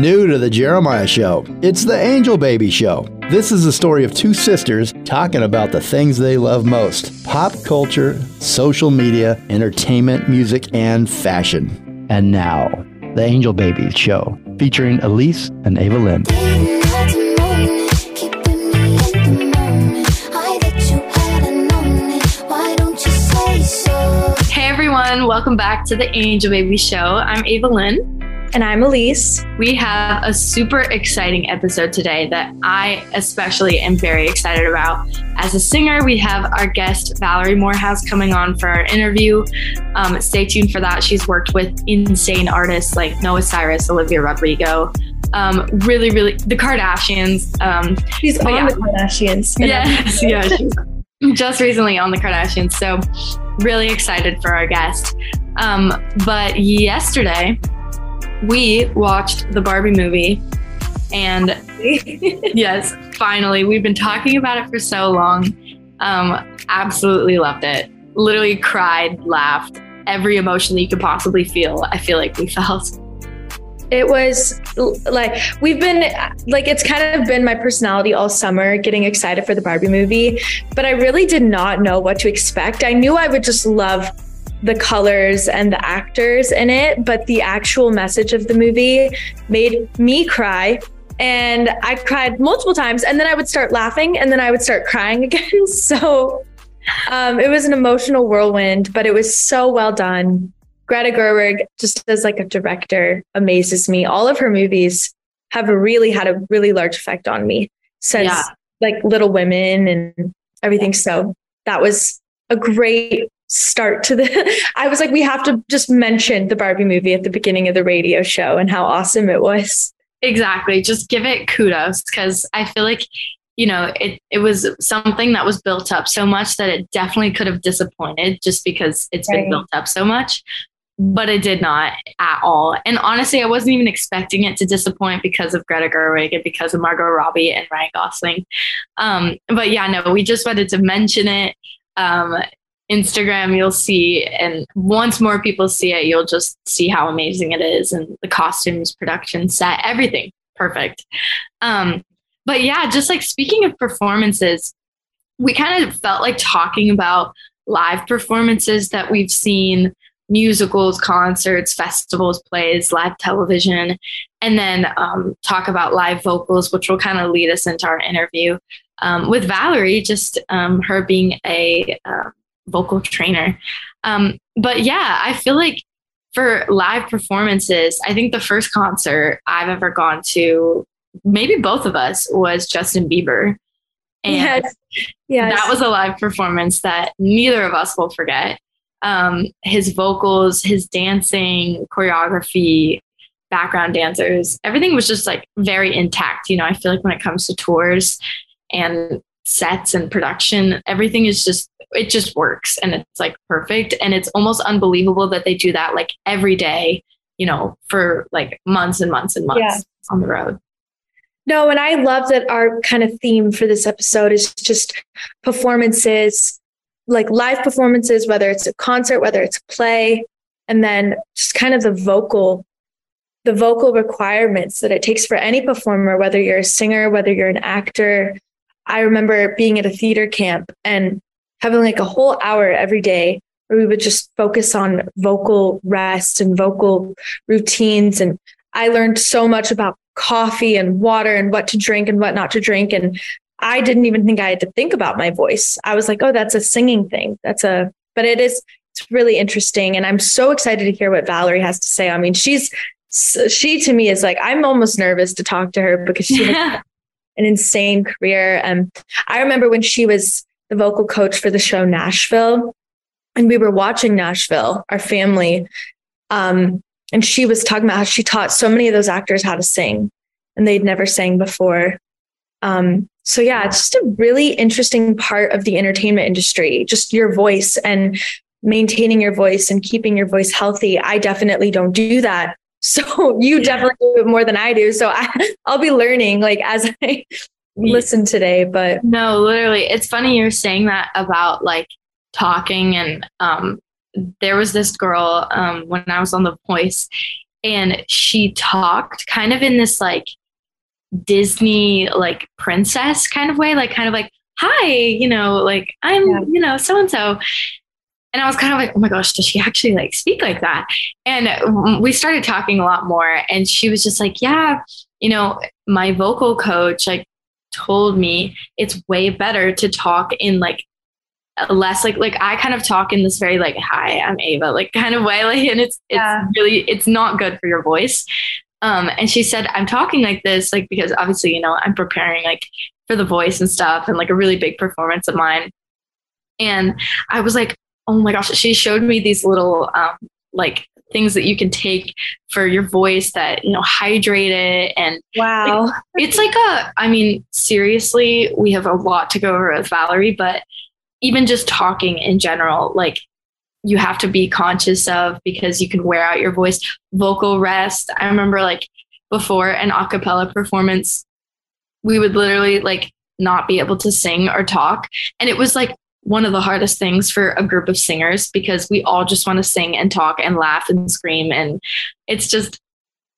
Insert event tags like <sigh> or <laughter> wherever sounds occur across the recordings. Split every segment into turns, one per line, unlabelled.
New to the Jeremiah Show, it's the Angel Baby Show. This is the story of two sisters talking about the things they love most pop culture, social media, entertainment, music, and fashion. And now, the Angel Baby Show, featuring Elise and Ava Lynn.
Hey everyone, welcome back to the Angel Baby Show. I'm Ava Lynn.
And I'm Elise.
We have a super exciting episode today that I especially am very excited about. As a singer, we have our guest Valerie Morehouse coming on for our interview. Um, stay tuned for that. She's worked with insane artists like Noah Cyrus, Olivia Rodrigo. Um, really, really, the Kardashians. Um,
she's on yeah. the Kardashians. <laughs>
Yes, yeah, she's just recently on the Kardashians. So, really excited for our guest. Um, but yesterday, we watched the Barbie movie and <laughs> yes, finally, we've been talking about it for so long. Um, absolutely loved it. Literally cried, laughed, every emotion that you could possibly feel. I feel like we <laughs> felt.
It was like we've been like it's kind of been my personality all summer getting excited for the Barbie movie, but I really did not know what to expect. I knew I would just love the colors and the actors in it, but the actual message of the movie made me cry. And I cried multiple times, and then I would start laughing, and then I would start crying <laughs> again. So um, it was an emotional whirlwind, but it was so well done. Greta Gerwig, just as like a director, amazes me. All of her movies have really had a really large effect on me since yeah. like Little Women and everything. So that was a great start to the <laughs> I was like we have to just mention the Barbie movie at the beginning of the radio show and how awesome it was.
Exactly. Just give it kudos cuz I feel like you know, it it was something that was built up so much that it definitely could have disappointed just because it's right. been built up so much. But it did not at all. And honestly, I wasn't even expecting it to disappoint because of Greta Gerwig and because of Margot Robbie and Ryan Gosling. Um, but yeah, no, we just wanted to mention it. Um, Instagram, you'll see, and once more people see it, you'll just see how amazing it is and the costumes, production, set, everything perfect. Um, but yeah, just like speaking of performances, we kind of felt like talking about live performances that we've seen musicals, concerts, festivals, plays, live television, and then um, talk about live vocals, which will kind of lead us into our interview um, with Valerie, just um, her being a uh, vocal trainer. Um, but yeah, I feel like for live performances, I think the first concert I've ever gone to, maybe both of us, was Justin Bieber. And yes. Yes. that was a live performance that neither of us will forget. Um, his vocals, his dancing, choreography, background dancers, everything was just like very intact. You know, I feel like when it comes to tours and sets and production, everything is just it just works and it's like perfect and it's almost unbelievable that they do that like every day you know for like months and months and months yeah. on the road
no and i love that our kind of theme for this episode is just performances like live performances whether it's a concert whether it's a play and then just kind of the vocal the vocal requirements that it takes for any performer whether you're a singer whether you're an actor i remember being at a theater camp and having like a whole hour every day where we would just focus on vocal rest and vocal routines. And I learned so much about coffee and water and what to drink and what not to drink. And I didn't even think I had to think about my voice. I was like, oh, that's a singing thing. That's a, but it is, it's really interesting. And I'm so excited to hear what Valerie has to say. I mean, she's, she to me is like, I'm almost nervous to talk to her because she <laughs> has an insane career. And I remember when she was the vocal coach for the show Nashville. And we were watching Nashville, our family. Um, and she was talking about how she taught so many of those actors how to sing and they'd never sang before. Um, so yeah, it's just a really interesting part of the entertainment industry, just your voice and maintaining your voice and keeping your voice healthy. I definitely don't do that. So <laughs> you yeah. definitely do it more than I do. So I, <laughs> I'll be learning like as <laughs> I listen today, but
no, literally, it's funny you're saying that about like talking and um, there was this girl um, when I was on The Voice, and she talked kind of in this like Disney like princess kind of way, like kind of like, hi, you know, like I'm, yeah. you know, so and so. And I was kind of like, oh my gosh, does she actually like speak like that? And we started talking a lot more. And she was just like, yeah, you know, my vocal coach like told me it's way better to talk in like less like like I kind of talk in this very like hi I'm Ava like kind of way <laughs> like and it's it's yeah. really it's not good for your voice um and she said I'm talking like this like because obviously you know I'm preparing like for the voice and stuff and like a really big performance of mine and I was like oh my gosh she showed me these little um like things that you can take for your voice that you know hydrate it and
wow
like, it's like a i mean seriously we have a lot to go over with valerie but even just talking in general, like you have to be conscious of because you can wear out your voice. Vocal rest. I remember like before an acapella performance, we would literally like not be able to sing or talk. And it was like one of the hardest things for a group of singers because we all just want to sing and talk and laugh and scream. And it's just,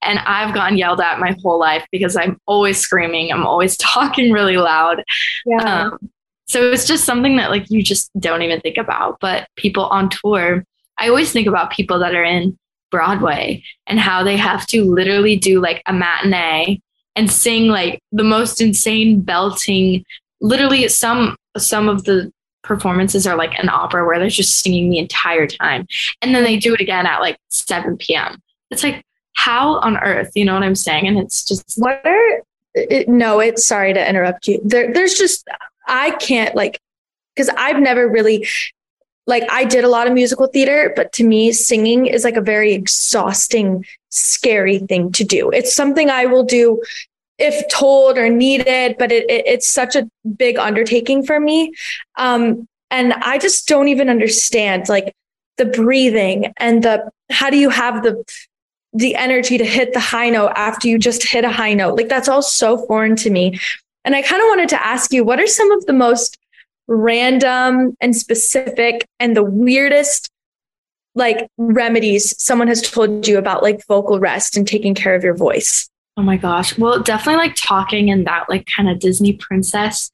and I've gotten yelled at my whole life because I'm always screaming. I'm always <laughs> talking really loud. Yeah. Um, so it's just something that like you just don't even think about. But people on tour, I always think about people that are in Broadway and how they have to literally do like a matinee and sing like the most insane belting literally some some of the performances are like an opera where they're just singing the entire time. And then they do it again at like 7 p.m it's like how on earth you know what i'm saying? And it's just
what are it, no it's sorry to interrupt you. There, there's just I can't like, because I've never really, like, I did a lot of musical theater, but to me, singing is like a very exhausting, scary thing to do. It's something I will do if told or needed, but it, it, it's such a big undertaking for me. Um, and I just don't even understand like the breathing and the how do you have the the energy to hit the high note after you just hit a high note. Like that's all so foreign to me. And I kind of wanted to ask you what are some of the most random and specific and the weirdest like remedies someone has told you about like vocal rest and taking care of your voice?
Oh my gosh. Well, definitely like talking in that like kind of Disney princess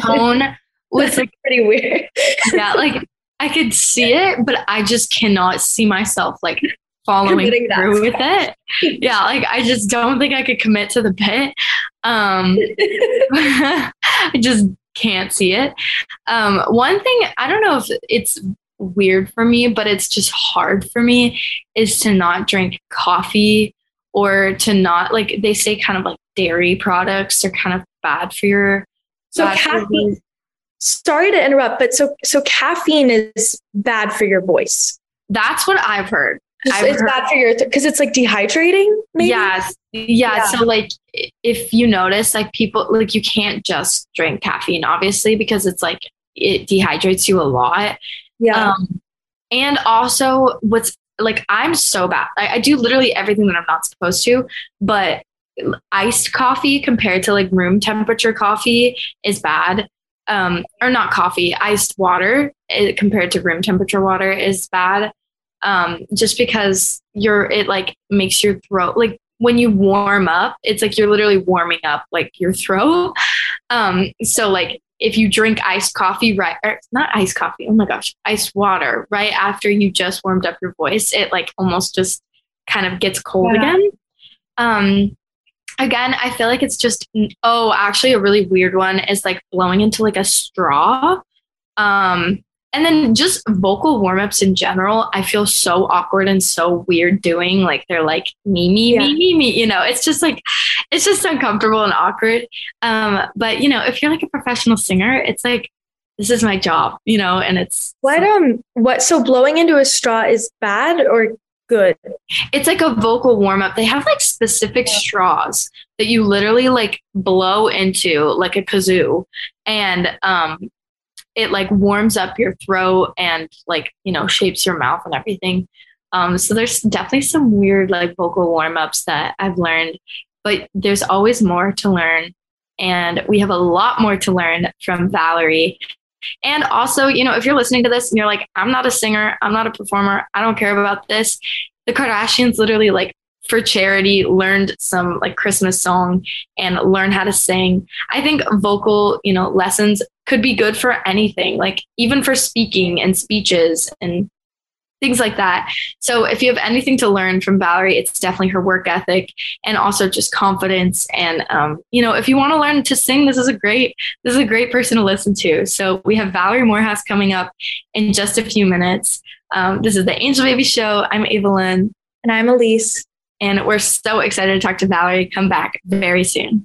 tone <laughs> was like
pretty weird.
yeah, like I could see it, but I just cannot see myself like following through with it. Yeah, like I just don't think I could commit to the bit. Um, <laughs> I just can't see it. Um, one thing I don't know if it's weird for me, but it's just hard for me is to not drink coffee or to not like they say kind of like dairy products are kind of bad for your
so caffeine. Sorry to interrupt, but so so caffeine is bad for your voice.
That's what I've heard.
I've it's heard, bad for your because th- it's like dehydrating. Maybe?
Yes, yeah, yeah. So like, if you notice, like people like you can't just drink caffeine, obviously, because it's like it dehydrates you a lot.
Yeah. Um,
and also, what's like I'm so bad. I, I do literally everything that I'm not supposed to, but iced coffee compared to like room temperature coffee is bad. Um, or not coffee, iced water eh, compared to room temperature water is bad um, just because you're it like makes your throat like when you warm up, it's like you're literally warming up like your throat. <laughs> Um, so like if you drink iced coffee right or not iced coffee, oh my gosh, iced water right after you just warmed up your voice, it like almost just kind of gets cold yeah. again. Um again, I feel like it's just oh, actually a really weird one is like blowing into like a straw. Um and then just vocal warm-ups in general i feel so awkward and so weird doing like they're like me me yeah. me me me you know? It's just like it's just uncomfortable and awkward. Um but you know if you're like a professional singer it's like this is my job you know? And it's
what um what so blowing into a straw is bad or good?
It's like a vocal warm-up. They have like specific straws that you literally like blow into like a kazoo. And um it like warms up your throat and like you know shapes your mouth and everything um, so there's definitely some weird like vocal warm-ups that i've learned but there's always more to learn and we have a lot more to learn from valerie and also you know if you're listening to this and you're like i'm not a singer i'm not a performer i don't care about this the kardashians literally like for charity, learned some like Christmas song and learned how to sing. I think vocal, you know, lessons could be good for anything, like even for speaking and speeches and things like that. So if you have anything to learn from Valerie, it's definitely her work ethic and also just confidence. And um, you know, if you want to learn to sing, this is a great this is a great person to listen to. So we have Valerie Morehouse coming up in just a few minutes. Um, this is the Angel Baby Show. I'm Ava Lynn.
And I'm Elise.
And we're so excited to talk to Valerie. Come back very soon.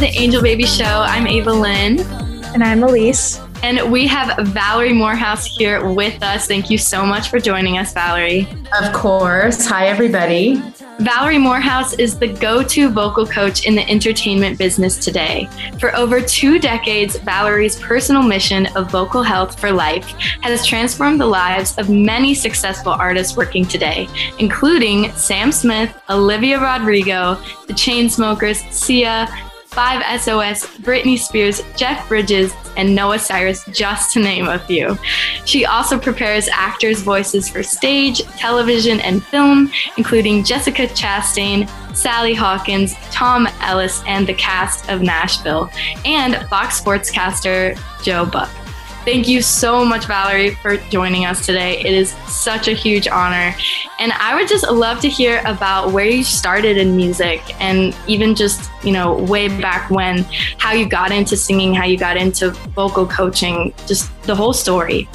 The Angel Baby Show. I'm Ava Lynn.
And I'm Elise.
And we have Valerie Morehouse here with us. Thank you so much for joining us, Valerie.
Of course. Hi, everybody.
Valerie Morehouse is the go to vocal coach in the entertainment business today. For over two decades, Valerie's personal mission of vocal health for life has transformed the lives of many successful artists working today, including Sam Smith, Olivia Rodrigo, the Chainsmokers, Sia, Five SOS, Britney Spears, Jeff Bridges, and Noah Cyrus, just to name a few. She also prepares actors' voices for stage, television, and film, including Jessica Chastain, Sally Hawkins, Tom Ellis, and the cast of Nashville, and Fox Sportscaster Joe Buck. Thank you so much, Valerie, for joining us today. It is such a huge honor. And I would just love to hear about where you started in music and even just, you know, way back when, how you got into singing, how you got into vocal coaching, just the whole story.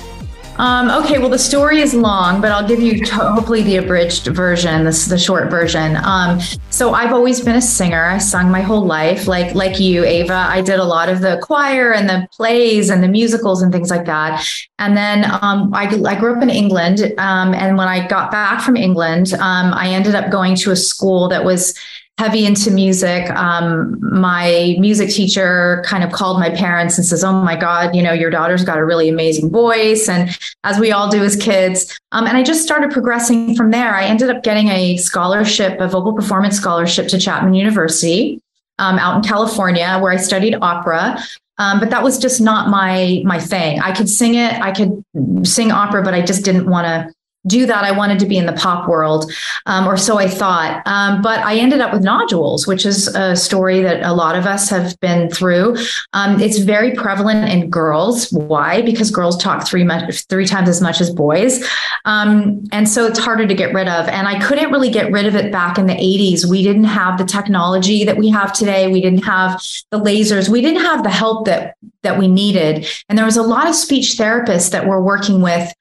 Um, okay, well, the story is long, but I'll give you hopefully the abridged version. This is the short version. Um, so I've always been a singer. I sung my whole life, like like you, Ava. I did a lot of the choir and the plays and the musicals and things like that. And then um, I, I, grew up in England, um, and when I got back from England, um, I ended up going to a school that was heavy into music. Um, my music teacher kind of called my parents and says, Oh my God, you know, your daughter's got a really amazing voice. And as we all do as kids. Um, and I just started progressing from there. I ended up getting a scholarship, a vocal performance scholarship to Chapman University. Um, out in California, where I studied opera. Um, but that was just not my my thing. I could sing it, I could sing opera, but I just didn't want to do that. I wanted to be in the pop world, um, or so I thought. Um, but I ended up with nodules, which is a story that a lot of us have been through. Um, it's very prevalent in girls. Why? Because girls talk three much, three times as much as boys, um, and so it's harder to get rid of. And I couldn't really get rid of it back in the '80s. We didn't have the technology that we have today. We didn't have the lasers. We didn't have the help that that we needed. And there was a lot of speech therapists that were working with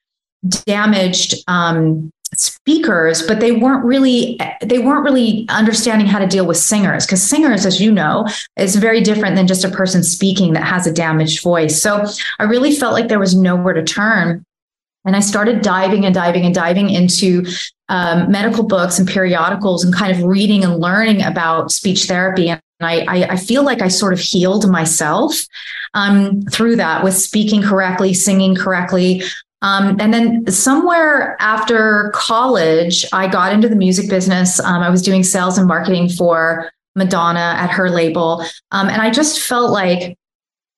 damaged um, speakers but they weren't really they weren't really understanding how to deal with singers because singers as you know is very different than just a person speaking that has a damaged voice. So i really felt like there was nowhere to turn. And i started diving and diving and diving into um, medical books and periodicals and kind of reading and learning about speech therapy. And I, I, feel like I sort of healed myself um, through that with speaking correctly, singing correctly, Um, and then somewhere after college, I got into the music business. Um, I was doing sales and marketing for Madonna at her label. Um, and I just felt like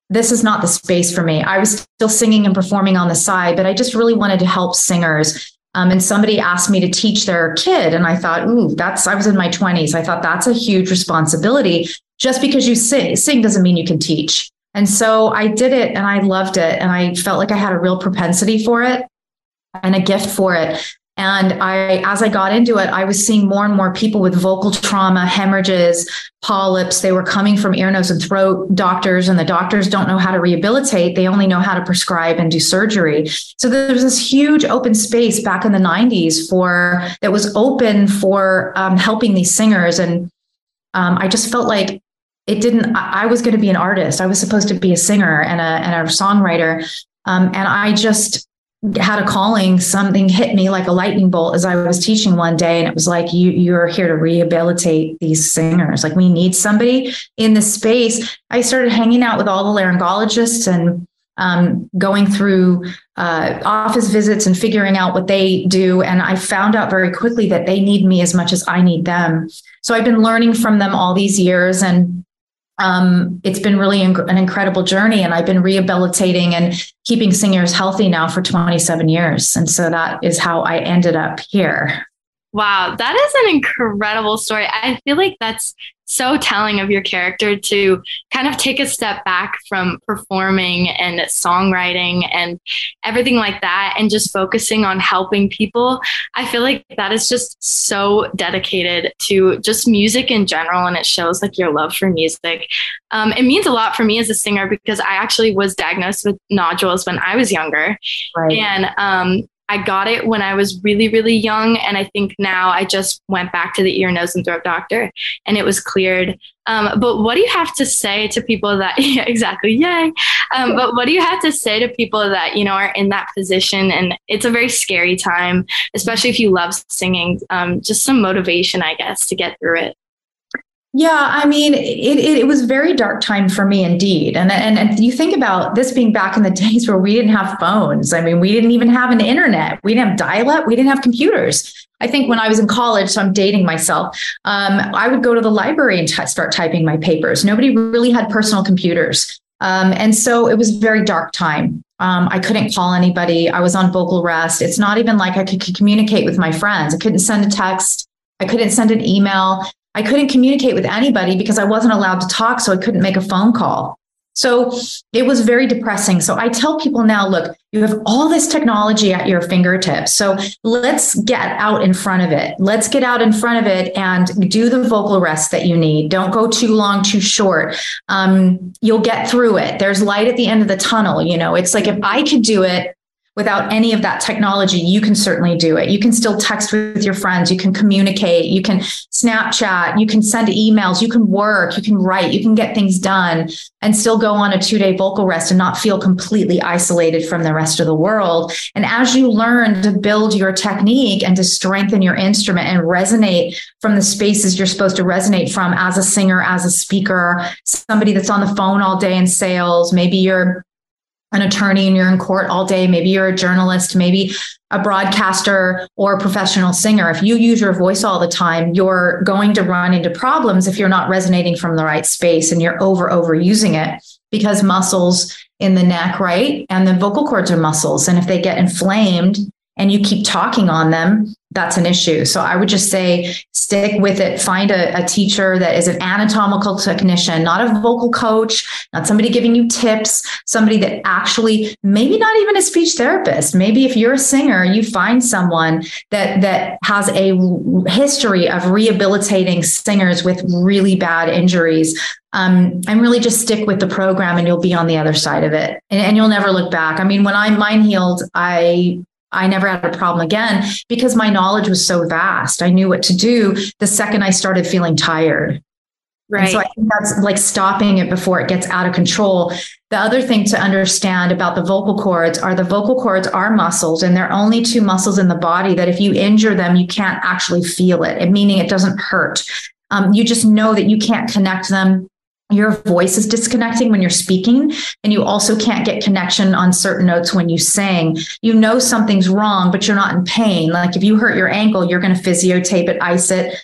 this is not the space for me. I was still singing and performing on the side, but I just really wanted to help singers. Um, and somebody asked me to teach their kid. And I thought, ooh, that's, I was in my 20s. I thought that's a huge responsibility. Just because you sing, sing doesn't mean you can teach. And so I did it and I loved it. And I felt like I had a real propensity for it and a gift for it. And I, as I got into it, I was seeing more and more people with vocal trauma, hemorrhages, polyps. They were coming from ear, nose, and throat doctors, and the doctors don't know how to rehabilitate. They only know how to prescribe and do surgery. So there was this huge open space back in the 90s for that was open for um, helping these singers. And um, I just felt like it didn't, I, was going to be an artist. I was supposed to be a singer and a, and a songwriter. Um, and I just had a calling something hit me like a lightning bolt as i was teaching one day and it was like you you're here to rehabilitate these singers like we need somebody in this space i started hanging out with all the laryngologists and um, going through uh, office visits and figuring out what they do and i found out very quickly that they need me as much as i need them so i've been learning from them all these years and um, it's been really inc- an incredible journey and i've been rehabilitating and keeping singers healthy now for 27 years and so that is how i ended up here
wow that is an incredible story i feel like that's so telling of your character to kind of take a step back from performing and songwriting and everything like that and just focusing on helping people. I feel like that is just so dedicated to just music in general and it shows like your love for music. Um, it means a lot for me as a singer because I actually was diagnosed with nodules when I was younger. Right. And um, I got it when I was really, really young. And I think now I just went back to the ear, nose, and throat doctor and it was cleared. Um, but what do you have to say to people that, <laughs> yeah, exactly, yay. Um, but what do you have to say to people that, you know, are in that position? And it's a very scary time, especially if you love singing, um, just some motivation, I guess, to get through it.
Yeah, I mean, it, it, it was very dark time for me indeed. And, and and you think about this being back in the <laughs> days where we didn't have phones. I mean, we didn't even have an internet. We didn't have dial-up. We didn't have computers. I think when I was in college, so I'm dating myself, um, I would go to the library and t- start typing my papers. Nobody really had personal computers. Um, and so it was very dark time. Um, I couldn't call anybody. I was on vocal rest. It's not even like I could communicate with my friends. I couldn't send a text. I couldn't send an email. I couldn't communicate with anybody because I wasn't allowed to talk. So I couldn't make a phone call. So it was very depressing. So I tell people now look, you have all this technology at your fingertips. So let's get out in front of it. Let's get out in front of it and do the vocal rest that you need. Don't go too long, too short. Um, you'll get through it. There's light at the end of the tunnel. You know, it's like if I could do it, without any of that technology, you can certainly do it. You can still text with your friends, you can communicate, you can Snapchat, you can send emails, you can work, you can write, you can get things done and still go on a two day vocal rest and not feel completely isolated from the rest of the world. And as you learn to build your technique and to strengthen your instrument and resonate from the spaces you're supposed to resonate from as a singer, as a speaker, somebody that's on the phone all day in sales, maybe you're an attorney and you're in court all day, maybe you're a journalist, maybe a broadcaster or a professional singer. If you use your voice all the time, you're going to run into problems if you're not resonating from the right space and you're over overusing it because muscles in the neck, right? And the vocal cords are muscles. And if they get inflamed, and you keep talking on them, that's an issue. So I would just say stick with it. Find a, a, teacher that is an anatomical technician, not a vocal coach, not somebody giving you tips, somebody that actually maybe not even a speech therapist. Maybe if you're a singer, you find someone that that has a history of rehabilitating singers with really bad injuries. Um, and really just stick with the program and you'll be on the other side of it and, and you'll never look back. I mean, when I mine healed, I I never had a problem again because my knowledge was so vast. I knew what to do the second I started feeling tired. Right. And so I think that's like stopping it before it gets out of control. The other thing to understand about the vocal cords are the vocal cords are muscles and they're only two muscles in the body that if you injure them, you can't actually feel it, meaning it doesn't hurt. Um, you just know that you can't connect them your voice is disconnecting when you're speaking and you also can't get connection on certain notes when you sing. You know something's wrong but you're not in pain. Like if you hurt your ankle you're going to physiotape it ice it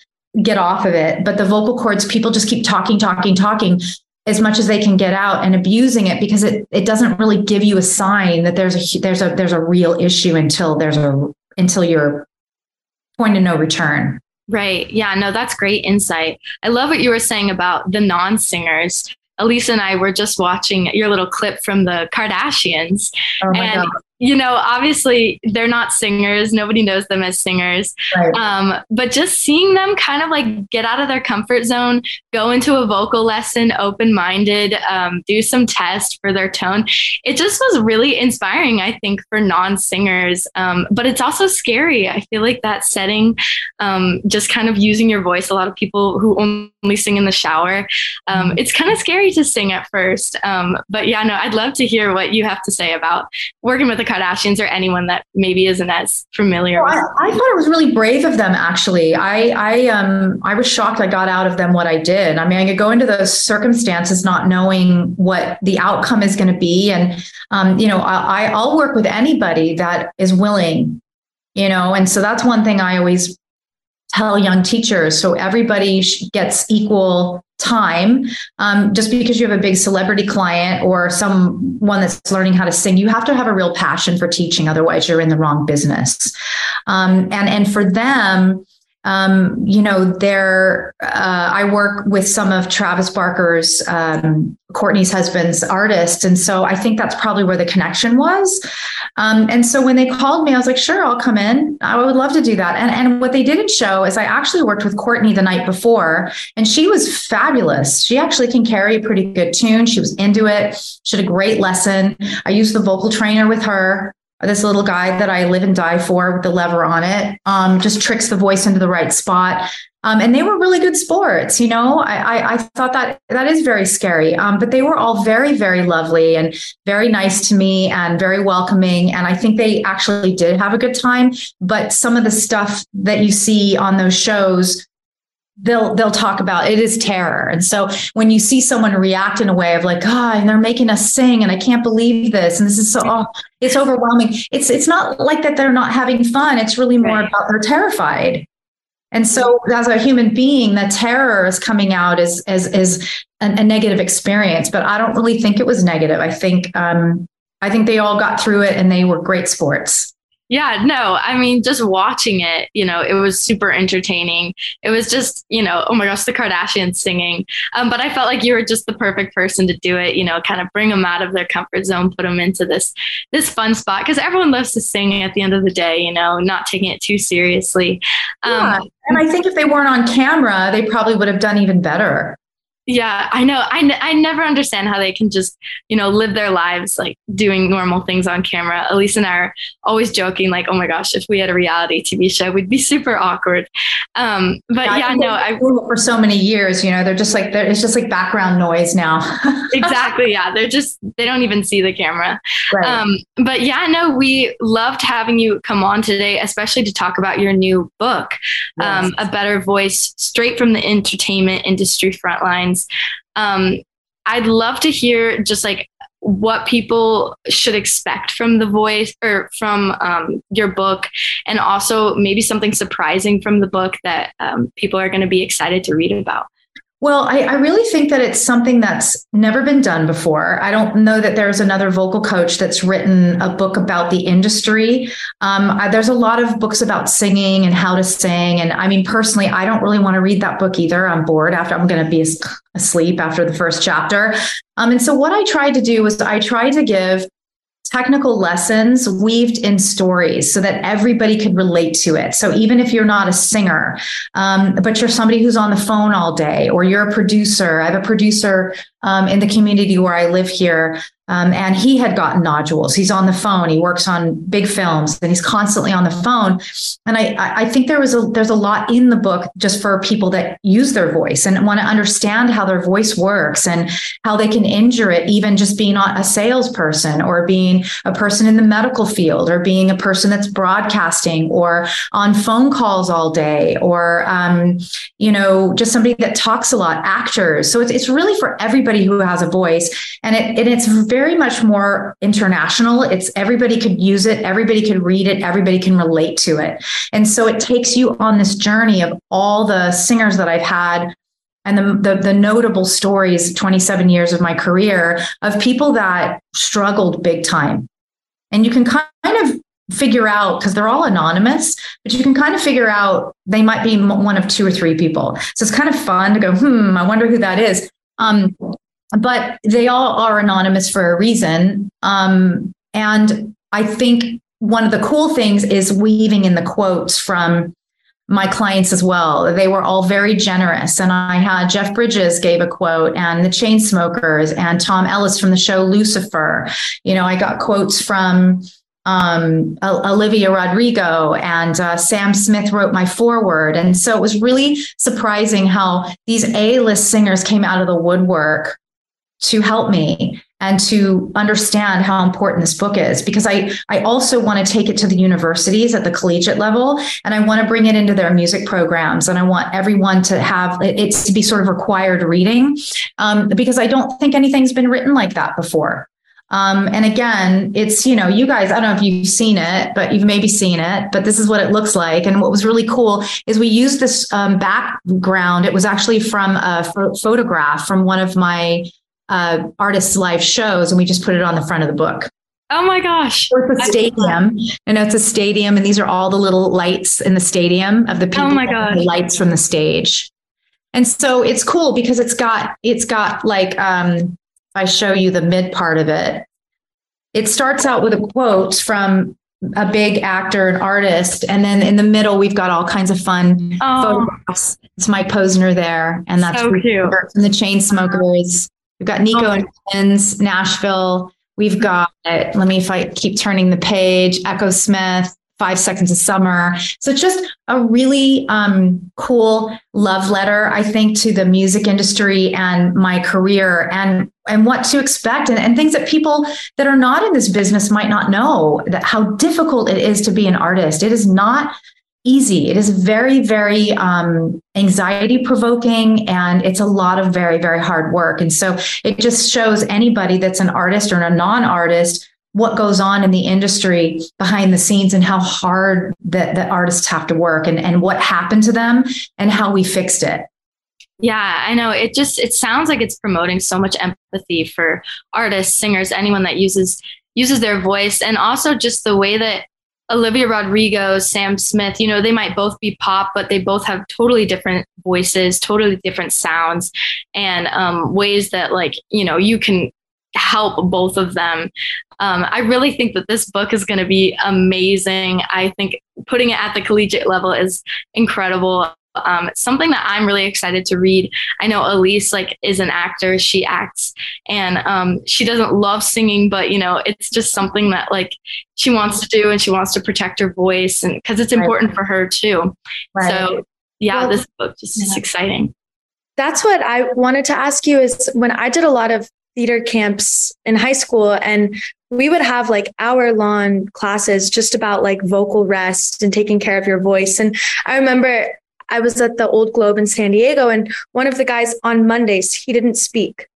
get off of it. But the vocal cords people just keep talking talking talking as much as they can get out and abusing it because it it doesn't really give you a sign that there's a there's a there's a real issue until there's a until you're point of no return
Right. Yeah. No, that's great insight. I love what you were saying about the non singers. Elise and I were just watching your little clip from the Kardashians.
Oh
and
God
you know, obviously they're not singers. Nobody knows them as singers.
Right.
Um, but just seeing them kind of like get out of their comfort zone, go into a vocal lesson, open minded, um, do some tests for their tone. It just was really inspiring, I think, for non singers. Um, but it's also scary. I feel like that setting, um, just kind of using your voice, a lot of people who only sing in the shower, um,
Mm-hmm.
it's kind of scary to sing at first. Um, but yeah, no, I'd love to hear what you have to say about working with the Kardashians or anyone that maybe isn't as familiar
Well. I, I thought it was really brave of them. Actually, I I um I was shocked I got out of them what I did. I mean, I could go into those circumstances not knowing what the outcome is going to be, and um, you know, I I'll work with anybody that is willing, you know, and so that's one thing I always tell young teachers. So everybody gets equal time. Um, just because you have a big celebrity client or someone that's learning how to sing, you have to have a real passion for teaching. Otherwise, you're in the wrong business. Um, and and for them, um, you know, they're, uh, I work with some of Travis Barker's, um, Courtney's husband's artists. And so I think that's probably where the connection was. Um, and so when they called me, I was like, sure, I'll come in. I would love to do that. And, and what they didn't show is I actually worked with Courtney the night before, and she was fabulous. She actually can carry a pretty good tune. She was into it. She had a great lesson. I used the vocal trainer with her this little guy that I live and die for with the lever on it, um, just tricks the voice into the right spot. Um, and they were really good sports. You know, I, I, I thought that that is very scary, um, but they were all very, very lovely and very nice to me and very welcoming. And I think they actually did have a good time. But some of the stuff that you see on those shows, they'll they'll talk about it is terror. And so when you see someone react in a way of like oh and they're making us sing and i can't believe this and this is so oh, it's overwhelming. It's it's not like that they're not having fun. It's really more
Right.
about they're terrified. And so as a human being the terror is coming out as as as a, a negative experience but i don't really think it was negative. I think um i think they all got through it and they were great sports
Yeah, no, I mean, just watching it, you know, it was super entertaining. It was just, you know, oh my gosh, the Kardashians singing. Um, but I felt like you were just the perfect person to do it, you know, kind of bring them out of their comfort zone, put them into this this fun spot because everyone loves to sing at the end of the day, you know, not taking it too seriously.
Yeah.
Um,
and i think if they weren't on camera they probably would have done even better
Yeah, I know. I, n- I never understand how they can just, you know, live their lives like doing normal things on camera. Elise and I are always joking, like, oh my gosh, if we had a reality TV show, we'd be super awkward. Um, but yeah,
think
no, I
for so many years, you know, they're just like they're, it's just like background noise now. <laughs>
exactly. Yeah, they're just, they don't even see the camera.
right.
Um, but yeah, no, we loved having you come on today, especially to talk about your new book, um, A Better Voice, straight from the entertainment industry front Um, I'd love to hear just like what people should expect from the voice or from um, your book, and also maybe something surprising from the book that um, people are going to be excited to read about.
Well, I, I really think that it's something that's never been done before. I don't know that there's another vocal coach that's written a book about the industry. Um, I, there's a lot of books about singing and how to sing. And I mean, personally, I don't really want to read that book either. I'm bored after I'm going to be asleep after the first chapter. Um, and so, what I tried to do was I tried to give technical lessons weaved in stories so that everybody could relate to it. So even if you're not a singer, um, but you're somebody who's on the phone all day, or you're a producer, I have a producer um, in the community where I live here. Um, and he had gotten nodules. He's on the phone. He works on big films, and he's constantly on the phone. And I, I think there was a there's a lot in the book just for people that use their voice and want to understand how their voice works and how they can injure it, even just being a salesperson or being a person in the medical field or being a person that's broadcasting or on phone calls all day or um, you know just somebody that talks a lot, actors. So it's it's really for everybody who has a voice, and it and it's very much more international. It's everybody could use it, everybody could read it, everybody can relate to it. And so it takes you on this journey of all the singers that I've had and the, the, the notable stories 27 years of my career of people that struggled big time and you can kind of figure out because they're all anonymous but you can kind of figure out they might be one of two or three people so it's kind of fun to go hmm i wonder who that is um, but they all are anonymous for a reason. Um, and I think one of the cool things is weaving in the quotes from my clients as well. They were all very generous. And I had Jeff Bridges gave a quote and the Chainsmokers and Tom Ellis from the show Lucifer. You know, I got quotes from um, Olivia Rodrigo and uh, Sam Smith wrote my foreword. And so it was really surprising how these A list singers came out of the woodwork to help me and to understand how important this book is because I I also want to take it to the universities at the collegiate level and I want to bring it into their music programs and I want everyone to have it to be sort of required reading um, because I don't think anything's been written like that before. Um, and again, it's, you know, you guys, I don't know if you've seen it, but you've maybe seen it, but this is what it looks like. And what was really cool is we used this um, background. It was actually from a photograph from one of my uh, artists' live shows, and we just put it on the front of the book.
Oh my gosh.
it's a stadium. And it's a stadium, and these are all the little lights in the stadium of the people.
Oh my gosh.
Lights from the stage. And so it's cool because it's got it's got like um I show you the mid part of it. It starts out with a quote from a big actor and artist. And then in the middle, we've got all kinds of fun oh. photographs. It's Mike Posner there. And that's
so cute.
from the Chainsmokers. We've got Nico and Nashville. We've got, let me if I keep turning the page, Echosmith, Five Seconds of Summer. So it's just a really um, cool love letter, I think, to the music industry and my career and and what to expect and, and things that people that are not in this business might not know that how difficult it is to be an artist. It is not easy. It is very, very um, anxiety provoking and it's a lot of very, very hard work. And so it just shows anybody that's an artist or a non artist what goes on in the industry behind the scenes and how hard that the artists have to work and, and what happened to them and how we fixed it.
Yeah, I know. It just it sounds like it's promoting so much empathy for artists, singers, anyone that uses uses their voice and also just the way that Olivia Rodrigo, Sam Smith, you know, they might both be pop, but they both have totally different voices, totally different sounds, and um, ways that, like, you know, you can help both of them. Um, I really think that this book is going to be amazing. I think putting it at the collegiate level is incredible um, something that I'm really excited to read. I know Elise like is an actor; she acts, and um, she doesn't love singing, but you know, it's just something that like she wants to do, and she wants to protect her voice, and because it's important right. for her too. Right. So yeah, well, this book just yeah. is exciting.
That's what I wanted to ask you. Is when I did a lot of theater camps in high school and we would have like hour long classes just about like vocal rest and taking care of your voice and i remember I was at the Old Globe in San Diego, and one of the guys on Mondays, he didn't speak.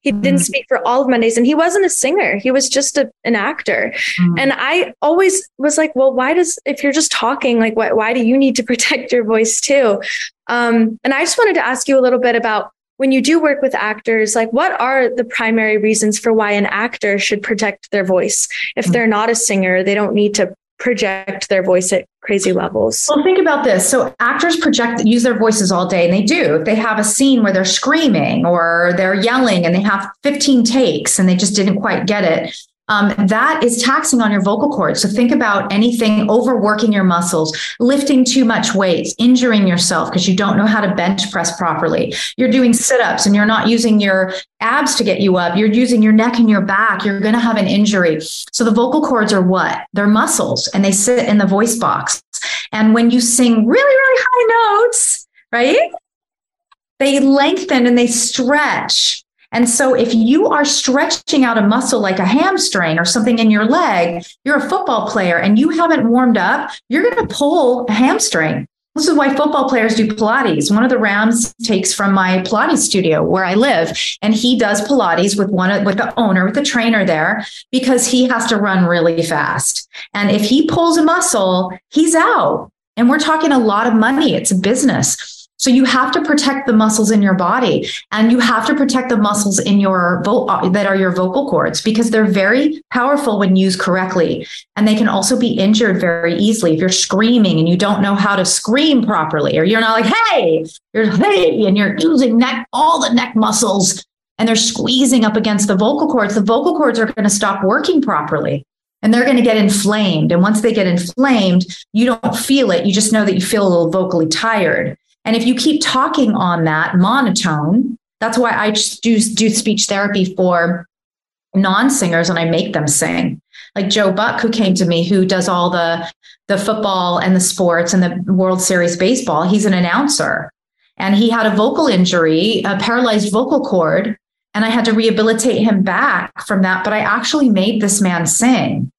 He didn't mm. speak for all of Mondays, and he wasn't a singer. He was just a, an actor. Mm. And I always was like, well, why does, if you're just talking, like, why, why do you need to <laughs> protect your voice too? Um, and I just wanted to ask you a little bit about when you do work with actors, like, what are the primary reasons for why an actor should protect their voice? If mm. they're not a singer, they don't need to project their voice at crazy levels.
Well, think about this. So actors project use their voices all day and they do. If they have a scene where they're screaming or they're yelling and they have 15 takes and they just didn't quite get it, um, that is taxing on your vocal cords. So think about anything overworking your muscles, lifting too much weight, injuring yourself because you don't know how to bench press properly. You're doing sit ups and you're not using your abs to get you up. You're using your neck and your back. You're going to have an injury. So the vocal cords are what? They're muscles and they sit in the voice box. And when you sing really, really high notes, right? They lengthen and they stretch. And so if you are stretching out a muscle like a hamstring or something in your leg, you're a football player and you haven't warmed up, you're going to pull a hamstring. This is why football players do Pilates. One of the Rams takes from my Pilates studio where I live, and he does Pilates with one with the owner, with the trainer there, because he has to run really fast. And if he pulls a muscle, he's out. And we're talking a lot of money. It's a business. So you have to protect the muscles in your body and you have to protect the muscles in your vo- uh, that are your vocal cords because they're very powerful when used correctly. And they can also be injured very easily if you're screaming and you don't know how to scream properly, or you're not like, hey, you're hey, and you're using neck, all the neck muscles and they're squeezing up against the vocal cords. The vocal cords are going to stop working properly and they're going to get inflamed. And once they get inflamed, you don't feel it. You just know that you feel a little vocally tired. And if you keep talking on that monotone, that's why I do, do speech therapy for non singers and I make them sing. Like Joe Buck, who came to me, who does all the, the football and the sports and the World Series baseball, he's an announcer. And he had a vocal injury, a paralyzed vocal cord. And I had to rehabilitate him back from that. But I actually made this man sing.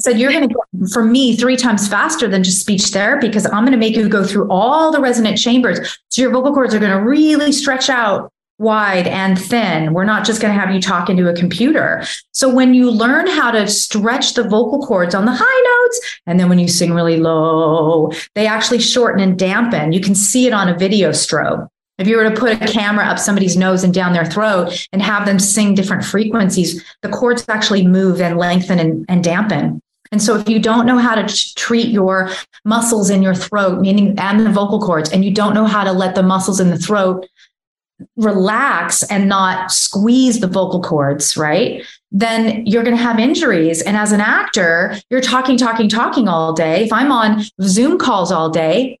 Said, You're going to go for me three times faster than just speech therapy because I'm going to make you go through all the resonant chambers. So your vocal cords are going to really stretch out wide and thin. We're not just going to have you talk into a computer. So when you learn how to stretch the vocal cords on the high notes, and then when you sing really low, they actually shorten and dampen. You can see it on a video strobe. If you were to put a camera up somebody's nose and down their throat and have them sing different frequencies, the cords actually move and lengthen and, and dampen. And so if you don't know how to treat your muscles in your throat, meaning and the vocal cords, and you don't know how to let the muscles in the throat relax and not squeeze the vocal cords, right? Then you're going to have injuries. And as an actor, you're talking, talking, talking all day. If I'm on Zoom calls all day,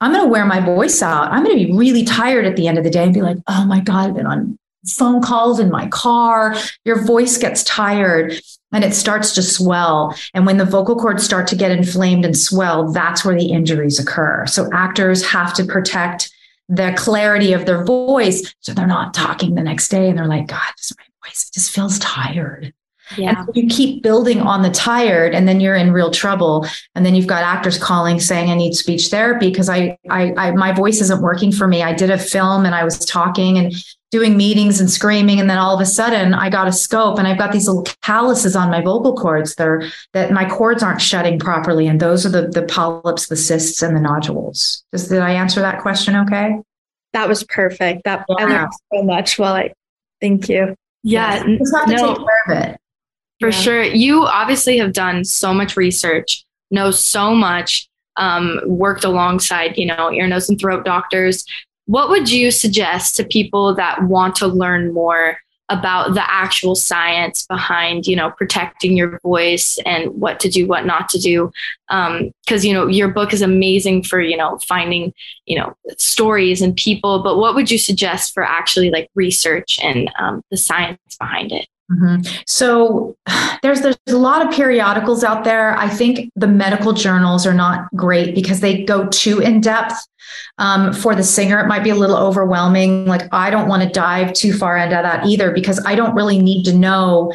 I'm going to wear my voice out. I'm going to be really tired at the end of the day and be like, oh my God, I've been on phone calls in my car. Your voice gets tired and it starts to swell. And when the vocal cords start to get inflamed and swell, that's where the injuries occur. So actors have to protect the clarity of their voice so they're not talking the next day and they're like, God, this my voice just feels tired. Yeah. And you keep building on the tired and then you're in real trouble. And then you've got actors calling saying, I need speech therapy because I, I, I, my voice isn't working for me. I did a film and I was talking and doing meetings and screaming. And then all of a sudden I got a scope and I've got these little calluses on my vocal cords. They're that my cords aren't shutting properly. And those are the, the polyps, the cysts and the nodules. Just, did I answer that question? Okay.
That was perfect. That yeah. I learned so much. Well, I thank you.
Yeah. Just have to no. take care of it. For yeah. sure. You obviously have done so much research, know so much, um, worked alongside, you know, ear, nose, and throat doctors. What would you suggest to people that want to learn more about the actual science behind, you know, protecting your voice and what to do, what not to do? Because, um, you know, your book is amazing for, you know, finding, you know, stories and people. But what would you suggest for actually like research and um, the science behind it?
Mm-hmm. So there's there's a lot of periodicals out there. I think the medical journals are not great because they go too in depth. Um, for the singer, it might be a little overwhelming. Like I don't want to dive too far into that either because I don't really need to know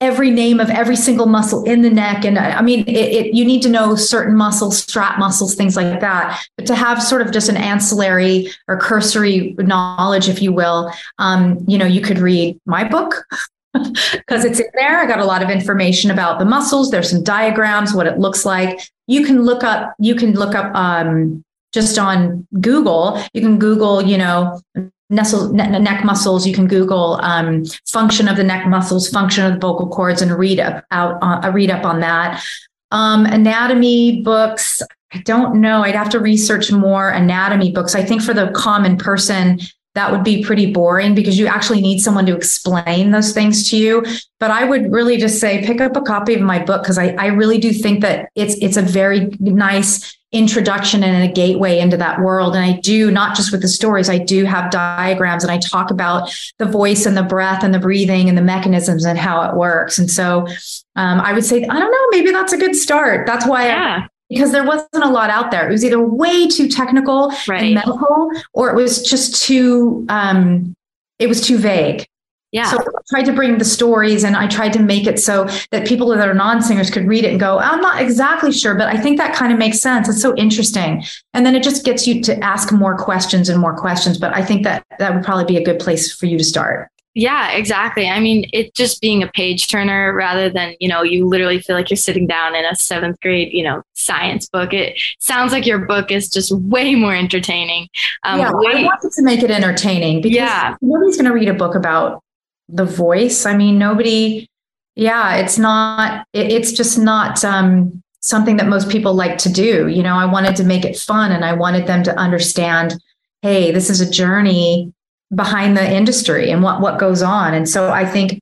every name of every single muscle in the neck. And I mean, it, it, you need to know certain muscles, strap muscles, things like that. But to have sort of just an ancillary or cursory knowledge, if you will, um, you know, you could read my book <laughs> because it's in there. I got a lot of information about the muscles. There's some diagrams, what it looks like. You can look up, you can look up um, just on Google. You can Google, you know, nestle, ne- neck muscles. You can Google um, function of the neck muscles, function of the vocal cords, and read up out uh, read up on that. Um, anatomy books. I don't know. I'd have to research more anatomy books. I think for the common person, that would be pretty boring because you actually need someone to explain those things to you. But I would really just say pick up a copy of my book because I, I really do think that it's it's a very nice introduction and a gateway into that world. And I do not just with the stories, I do have diagrams and I talk about the voice and the breath and the breathing and the mechanisms and how it works. And so um, I would say, I don't know, maybe that's a good start. That's why yeah. Because there wasn't a lot out there. It was either way too technical right. and medical, or it was just too um, it was too vague.
Yeah.
So I tried to bring the stories and I tried to make it so that people that are non-singers could read it and go, I'm not exactly sure, but I think that kind of makes sense. It's so interesting. And then it just gets you to ask more questions and more questions. But I think that that would probably be a good place for you to start.
Yeah, exactly. I mean, it just being a page turner rather than, you know, you literally feel like you're sitting down in a seventh grade, you know, science book. It sounds like your book is just way more entertaining.
Um, yeah, way- I wanted to make it entertaining because yeah. nobody's going to read a book about the voice. I mean, nobody, yeah, it's not, it, it's just not um, something that most people like to do. You know, I wanted to make it fun and I wanted them to understand, hey, this is a journey behind the industry and what what goes on. And so I think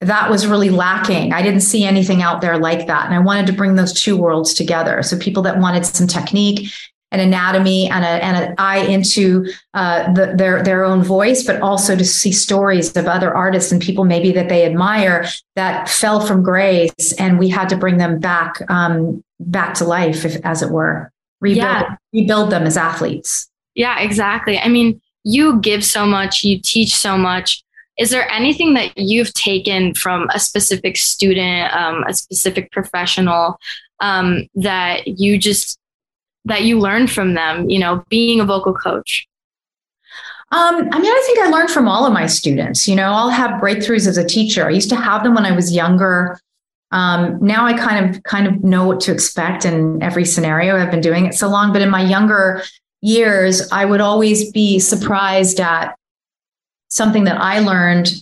that was really lacking. I didn't see anything out there like that. And I wanted to bring those two worlds together. So people that wanted some technique and anatomy and, a, and an eye into uh, the, their their own voice, but also to see stories of other artists and people maybe that they admire that fell from grace, and we had to bring them back um, back to life, if, as it were, rebuild yeah. rebuild them as athletes.
Yeah, exactly. I mean, you give so much, you teach so much. Is there anything that you've taken from a specific student, um, a specific professional um, that you just that you learned from them? You know, being a vocal coach.
Um, I mean, I think I learned from all of my students. You know, I'll have breakthroughs as a teacher. I used to have them when I was younger. Um, now I kind of kind of know what to expect in every scenario. I've been doing it so long, but in my younger years, I would always be surprised at something that I learned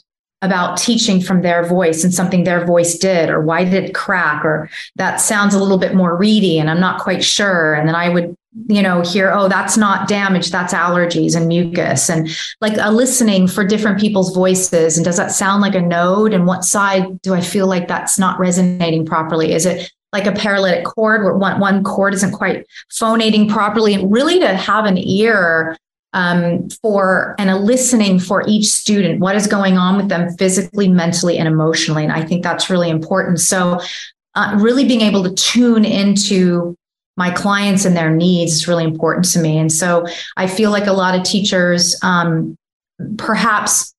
about teaching from their voice and something their voice did, or why did it crack, or that sounds a little bit more reedy and I'm not quite sure. And then I would, you know, hear, oh, that's not damage, that's allergies and mucus, and like a listening for different people's voices. And does that sound like a node? And what side do I feel like that's not resonating properly? Is it like a paralytic cord where one, one cord isn't quite phonating properly and really to have an ear um, for and a listening for each student what is going on with them physically mentally and emotionally and i think that's really important. So uh, really being able to tune into my clients and their needs is really important to me and so i feel like a lot of teachers um, perhaps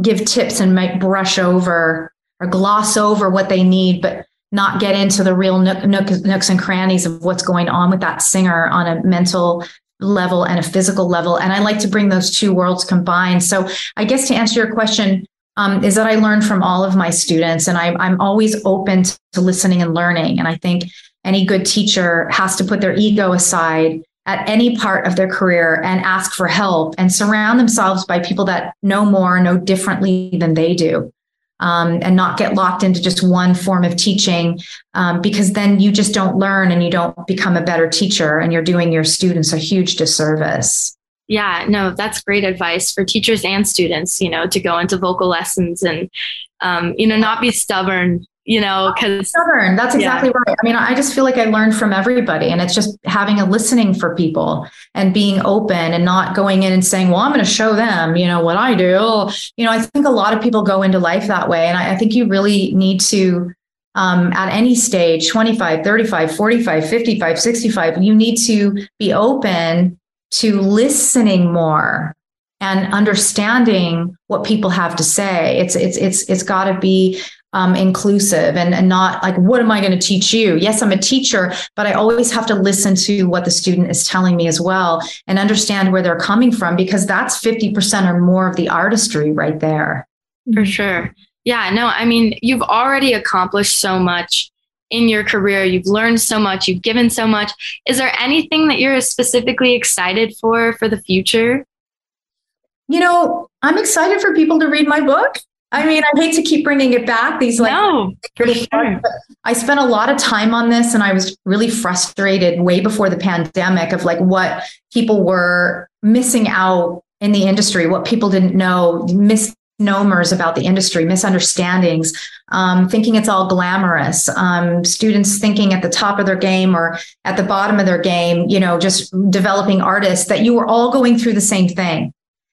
give tips and might brush over or gloss over what they need but not get into the real nook, nook, nooks and crannies of what's going on with that singer on a mental level and a physical level. And I like to bring those two worlds combined. So I guess to answer your question, um, is that I learn from all of my students and I, I'm always open to listening and learning. And I think any good teacher has to put their ego aside at any part of their career and ask for help and surround themselves by people that know more, know differently than they do um, and not get locked into just one form of teaching um, because then you just don't learn and you don't become a better teacher and you're doing your students a huge disservice.
Yeah, no, that's great advice for teachers and students, you know, to go into vocal lessons and, um, you know, not be stubborn you know, because
stubborn. That's exactly yeah. right. I mean, I just feel like I learned from everybody, and it's just having a listening for people and being open and not going in and saying, "Well, I'm going to show them," you know, what I do. You know, I think a lot of people go into life that way, and I, I think you really need to. Um, at any stage 25 35 45 55 65 you need to be open to listening more and understanding what people have to say it's it's it's it's got to be um, inclusive and, and not like, what am I going to teach you? Yes, I'm a teacher, but I always have to listen to what the student is telling me as well and understand where they're coming from because that's 50% or more of the artistry right there.
For sure. Yeah, no, I mean, you've already accomplished so much in your career. You've learned so much, you've given so much. Is there anything that you're specifically excited for for the future?
You know, I'm excited for people to read my book. I mean, I hate to keep bringing it back. These like,
no, sure.
I spent a lot of time on this, and I was really frustrated way before the pandemic of like what people were missing out in the industry, what people didn't know, misnomers about the industry, misunderstandings, um, thinking it's all glamorous, um, students thinking at the top of their game or at the bottom of their game, you know, just developing artists, that you were all going through the same thing.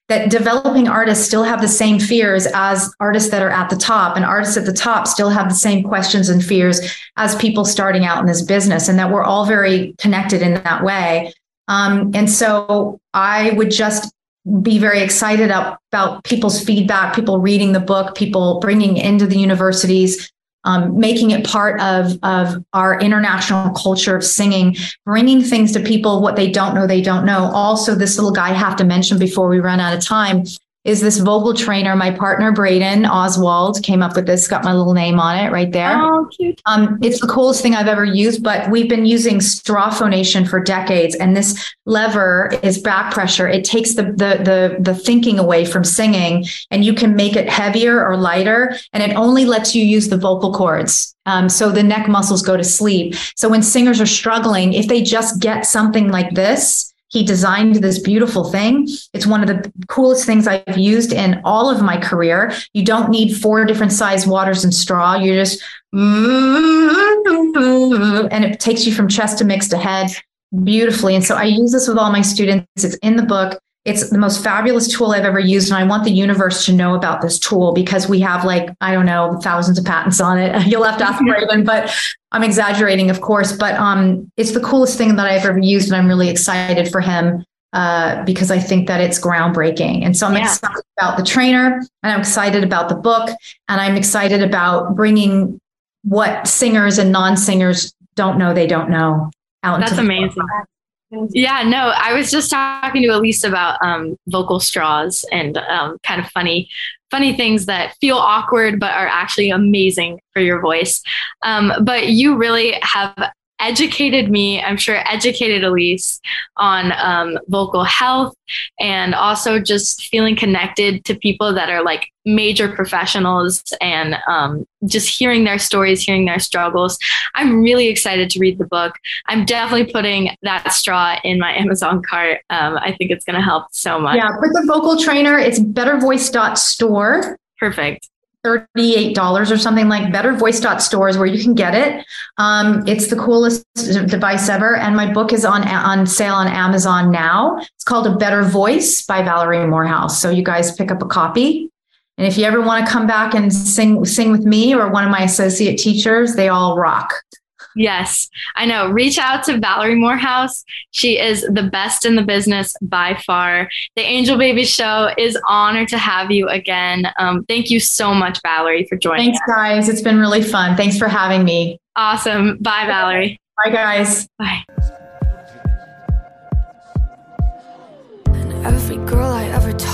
That developing artists still have the same fears as artists that are at the top, and artists at the top still have the same questions and fears as people starting out in this business, and that we're all very connected in that way. Um, and so I would just be very excited about people's feedback, people reading the book, people bringing into the universities, um, making it part of, of our international culture of singing, bringing things to people, what they don't know, they don't know. Also, this little guy I have to mention before we run out of time is this vocal trainer. My partner Braden Oswald came up with this, got my little name on it right there.
Oh, cute.
Um, it's the coolest thing I've ever used, but we've been using straw phonation for decades. And this lever is back pressure. It takes the the the, the thinking away from singing, and you can make it heavier or lighter, and it only lets you use the vocal cords. Um, so the neck muscles go to sleep. So when singers are struggling, if they just get something like this, he designed this beautiful thing. It's one of the coolest things I've used in all of my career. You don't need four different size waters and straw. You just and it takes you from chest to mix to head beautifully. And so I use this with all my students. It's in the book. It's the most fabulous tool I've ever used. And I want the universe to know about this tool because we have like, I don't know, thousands of patents on it. <laughs> You'll have to ask Raven, but I'm exaggerating, of course. But um, it's the coolest thing that I've ever used. And I'm really excited for him uh, because I think that it's groundbreaking. And so I'm yeah. excited about the trainer and I'm excited about the book and I'm excited about bringing what singers and non singers don't know they don't know
out. That's amazing. Yeah, no, I was just talking to Elise about um, vocal straws and um, kind of funny, funny things that feel awkward but are actually amazing for your voice. Um, but you really have educated me, I'm sure educated Elise on um, vocal health and also just feeling connected to people that are like major professionals and um, just hearing their stories, hearing their struggles. I'm really excited to read the book. I'm definitely putting that straw in my <laughs> Amazon cart. Um, I think it's going to help so much.
Yeah, put the vocal trainer. It's bettervoice.store.
Perfect.
$38 or something like Better Voice stores where you can get it. Um, it's the coolest device ever. And my book is on, on sale on Amazon now. It's called A Better Voice by Valerie Morehouse. So you guys pick up a copy. And if you ever want to come back and sing, sing with me or one of my associate teachers, they all rock.
Yes, I know. Reach out to Valerie Morehouse. She is the best in the business by far. The Angel Baby Show is honored to have you again. Um, thank you so much, Valerie, for joining.
Thanks, us. guys. It's been really fun. Thanks for having me.
Awesome. Bye, Valerie.
Bye, guys.
Bye.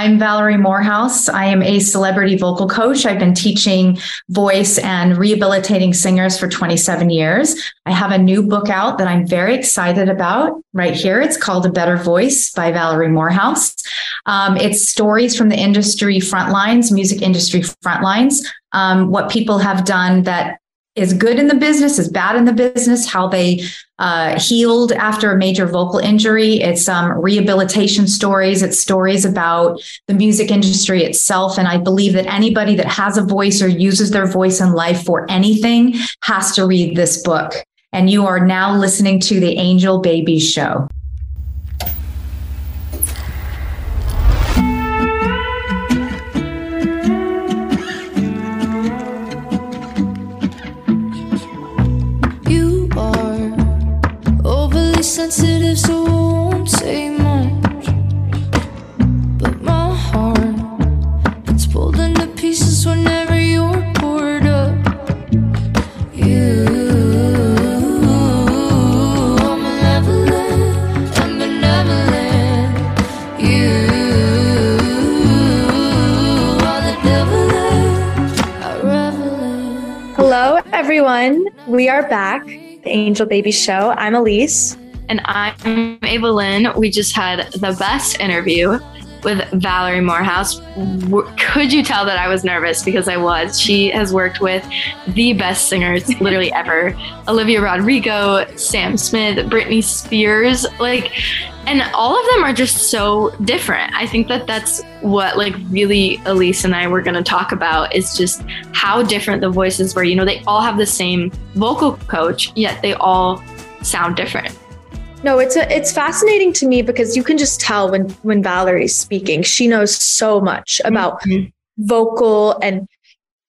I'm Valerie Morehouse. I am a celebrity vocal coach. I've been teaching voice and rehabilitating singers for 27 years. I have a new book out that I'm very excited about right here. It's called A Better Voice by Valerie Morehouse. Um, it's stories from the industry frontlines, music industry frontlines, um, what people have done that is good in the business, is bad in the business, how they uh, healed after a major vocal injury. It's um, rehabilitation stories. It's stories about the music industry itself. And I believe that anybody that has a voice or uses their voice in life for anything has to read this book. And you are now listening to the Angel Baby Show.
Angel Baby Show. I'm Elise.
And I'm Ava Lynn. We just had the best interview with Valerie Morehouse. Could you tell that I was nervous? Because I was. She has worked with the best singers <laughs> literally ever Olivia Rodrigo, Sam Smith, Britney Spears. Like, and all of them are just so different. I think that that's what, like, really Elise and I were going to talk about is just how different the voices were. You know, they all have the same vocal coach, yet they all sound different.
No, it's a, it's fascinating to me because you can just tell when when Valerie's speaking. She knows so much about
Mhm.
vocal and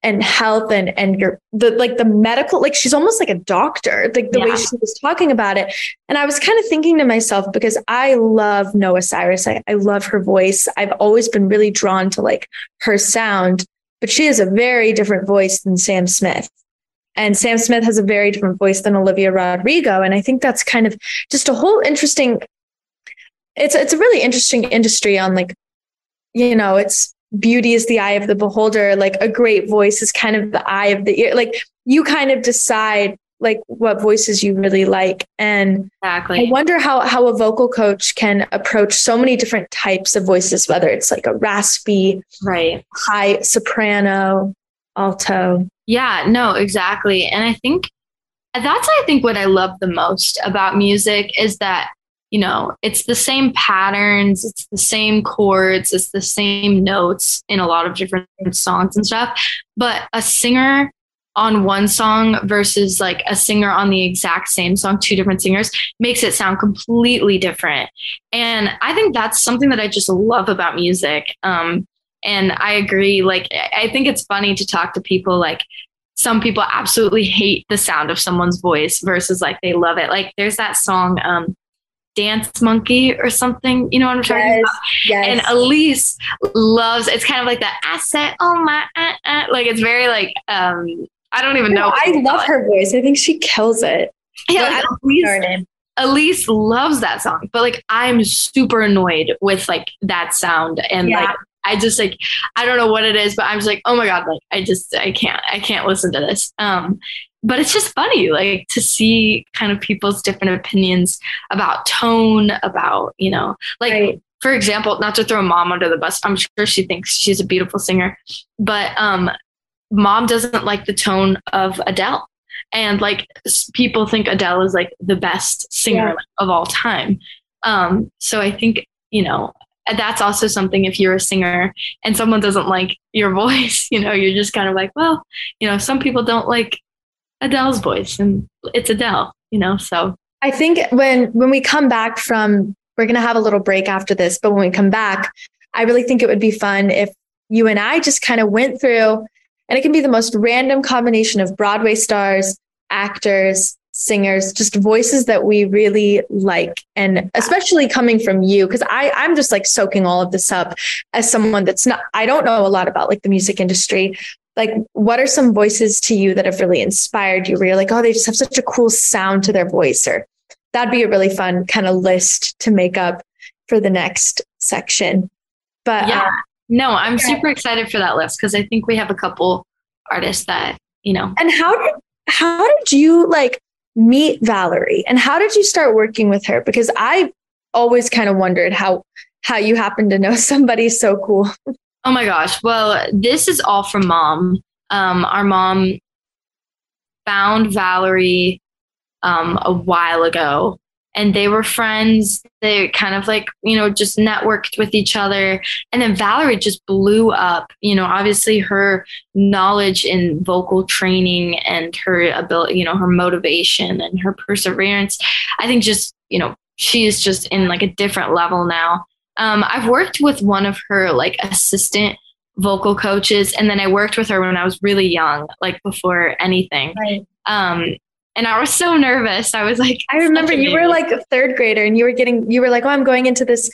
and health and and your the like the medical like she's almost like a doctor like the way she was talking about it. And i was kind of thinking to myself because i love noah cyrus I, I love her voice. I've always been really drawn to like her sound but she has a very different voice than sam smith. And sam smith has a very different voice than olivia rodrigo and i think that's kind of just a whole interesting it's it's a really interesting industry on like you know it's beauty is the eye of the beholder. Like a great voice is kind of the eye of the ear. Like you kind of decide like what voices you really like. And i wonder how how a vocal coach can approach so many different types of voices whether it's like a raspy
Right.
high soprano alto.
Yeah, no, exactly. And I think that's I think what I love the most about music is that, you know, it's the same patterns, it's the same chords, it's the same notes in a lot of different songs and stuff, but a singer on one song versus like a singer on the exact same song, two different singers, makes it sound completely different. And I think that's something that I just love about music. Um, and I agree. Like, I think it's funny to talk to people like, some people absolutely hate the sound of someone's voice versus like they love it. Like there's that song, um, Dance Monkey or something. You know what I'm talking
Yes,
about?
yes
And Elise loves. It's kind of like that. I said, "Oh my," uh, uh," like it's very like um. I don't even know.
No,
what
i love her voice i think she kills it
Yeah, like, Elise,
know.
Elise loves that song, but like I'm super annoyed with like that sound and
Yeah.
like I just like I don't know what it is, but I'm just like, oh my god, like I just I can't I can't listen to this. Um but it's just funny like to see kind of people's different opinions about tone, about, you know, like
Right.
for example, not to throw mom under the bus, I'm sure she thinks she's a beautiful singer, but um, mom doesn't like the tone of Adele. And like people think Adele is like the best singer
Yeah.
of all time. Um, so I think, you know, that's also something if you're a singer and someone doesn't like your <laughs> voice, you know, you're just kind of like, well, you know, some people don't like Adele's voice and it's Adele, you know, so.
I think when when we come back from we're going to have a little break after this, but when we come back, I really think it would be fun if you and I just kind of went through and it can be the most random combination of Broadway stars, actors, singers, just voices that we really like and especially coming from you because I I'm just like soaking all of this up as someone that's not I don't know a lot about like the music industry like what are some voices to you that have really inspired you where you're like oh they just have such a cool sound to their voice or that'd be a really fun kind of list to make up for the next section. But
yeah.
uh,
No, I'm
Yeah.
super excited for that list because I think we have a couple artists that, you know,
and how did how did you like meet valerie? And how did you start working with her? Because i always kind of wondered how how you happen to know <laughs> somebody so cool
Oh my gosh. Well, this is all from mom. Um, our mom found Valerie um, a while ago and they were friends. They kind of like, you know, just networked with each other. And then Valerie just blew up. You know, obviously her knowledge in vocal training and her ability, you know, her motivation and her perseverance. I think just, you know, she is just in like a different level now. Um, I've worked with one of her like assistant vocal coaches, and then I worked with her when I was really young, like before anything.
Right.
Um, and I was so nervous. I was like,
I remember you were like a third grader and you were getting, you were like, oh, I'm going into this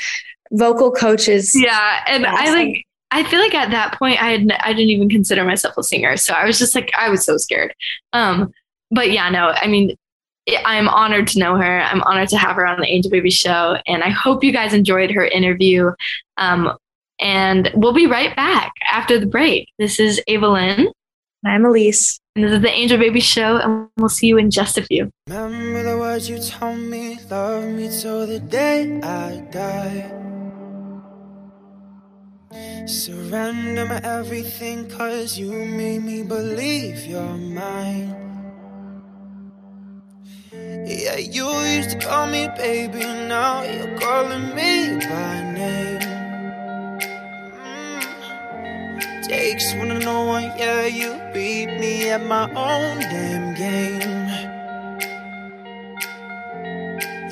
vocal coaches.
Yeah. And I like, I feel like at that point I had, I didn't even consider myself a singer. So I was just like, I was so scared. Um, but yeah, no, I mean, I'm honored to know her. I'm honored to have her on the Angel Baby show. And I hope you guys enjoyed her interview. Um, and we'll be right back after the break. This is Evelyn. Lynn.
I'm Elise.
And this is the Angel Baby Show, and we'll see you in just a few.
Remember the words you told me, love me till the day I die. Surrender my everything, cause you made me believe you're mine. Yeah, you used to call me baby, now you're calling me by name. Mm. Takes one to know one, yeah, you beat me at my own damn game.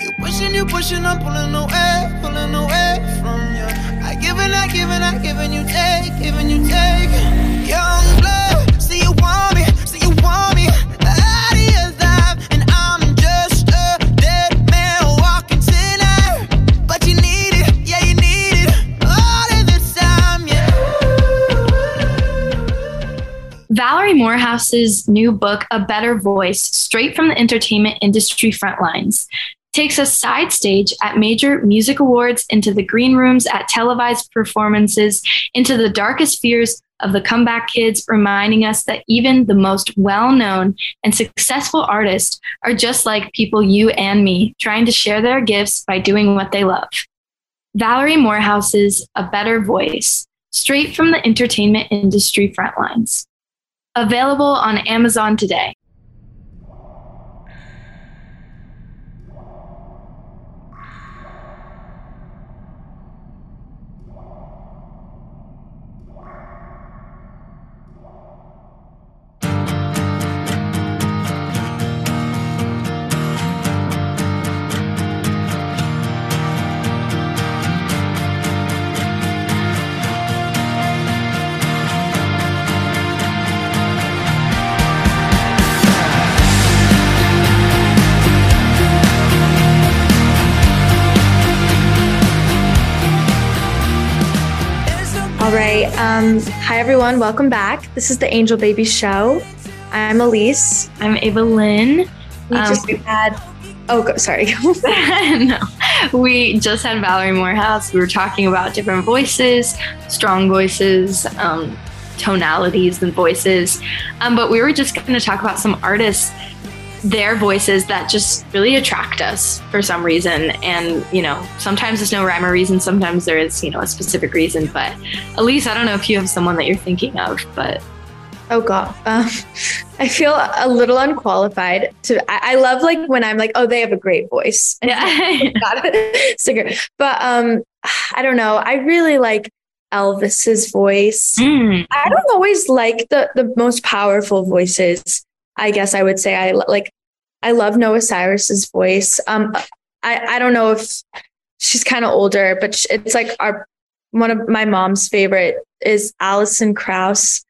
You pushing, you pushing, I'm pulling away, pulling away from you. I give I give I give you take, giving you take. Young
Valerie Morehouse's new book, A Better Voice, straight from the entertainment industry front lines, takes us side stage at major music awards, into the green rooms at televised performances, into the darkest fears of the comeback kids, reminding us that even the most well known and successful artists are just like people you and me, trying to share their gifts by doing what they love. Valerie Morehouse's A Better Voice, straight from the entertainment industry front lines. Available on Amazon today.
Right. Um, hi, everyone. Welcome back. This is the Angel Baby Show. I'm Elise.
I'm Ava Lynn.
We
Um,
just had, oh, go, sorry. <laughs> <laughs>
no, we just had Valerie Morehouse. We were talking about different voices, strong voices, um, tonalities, and voices. Um, but we were just going to talk about some artists, their voices that just really attract us for some reason. And, you know, sometimes there's no rhyme or reason, sometimes there is, you know, a specific reason. But Elise, I don't know if you have someone that you're thinking of, but
Oh God, um, <laughs> I feel a little unqualified to. I, I love like when I'm like, oh, they have a great voice. And <laughs>
yeah.
not a singer, but um, I don't know. I really like Elvis's voice.
Mm,
I don't always like the the most powerful voices. I guess I would say I like. I love Noah Cyrus's voice. Um, I I don't know if she's kind of older, but it's like our one of my mom's favorite is Alison Krauss.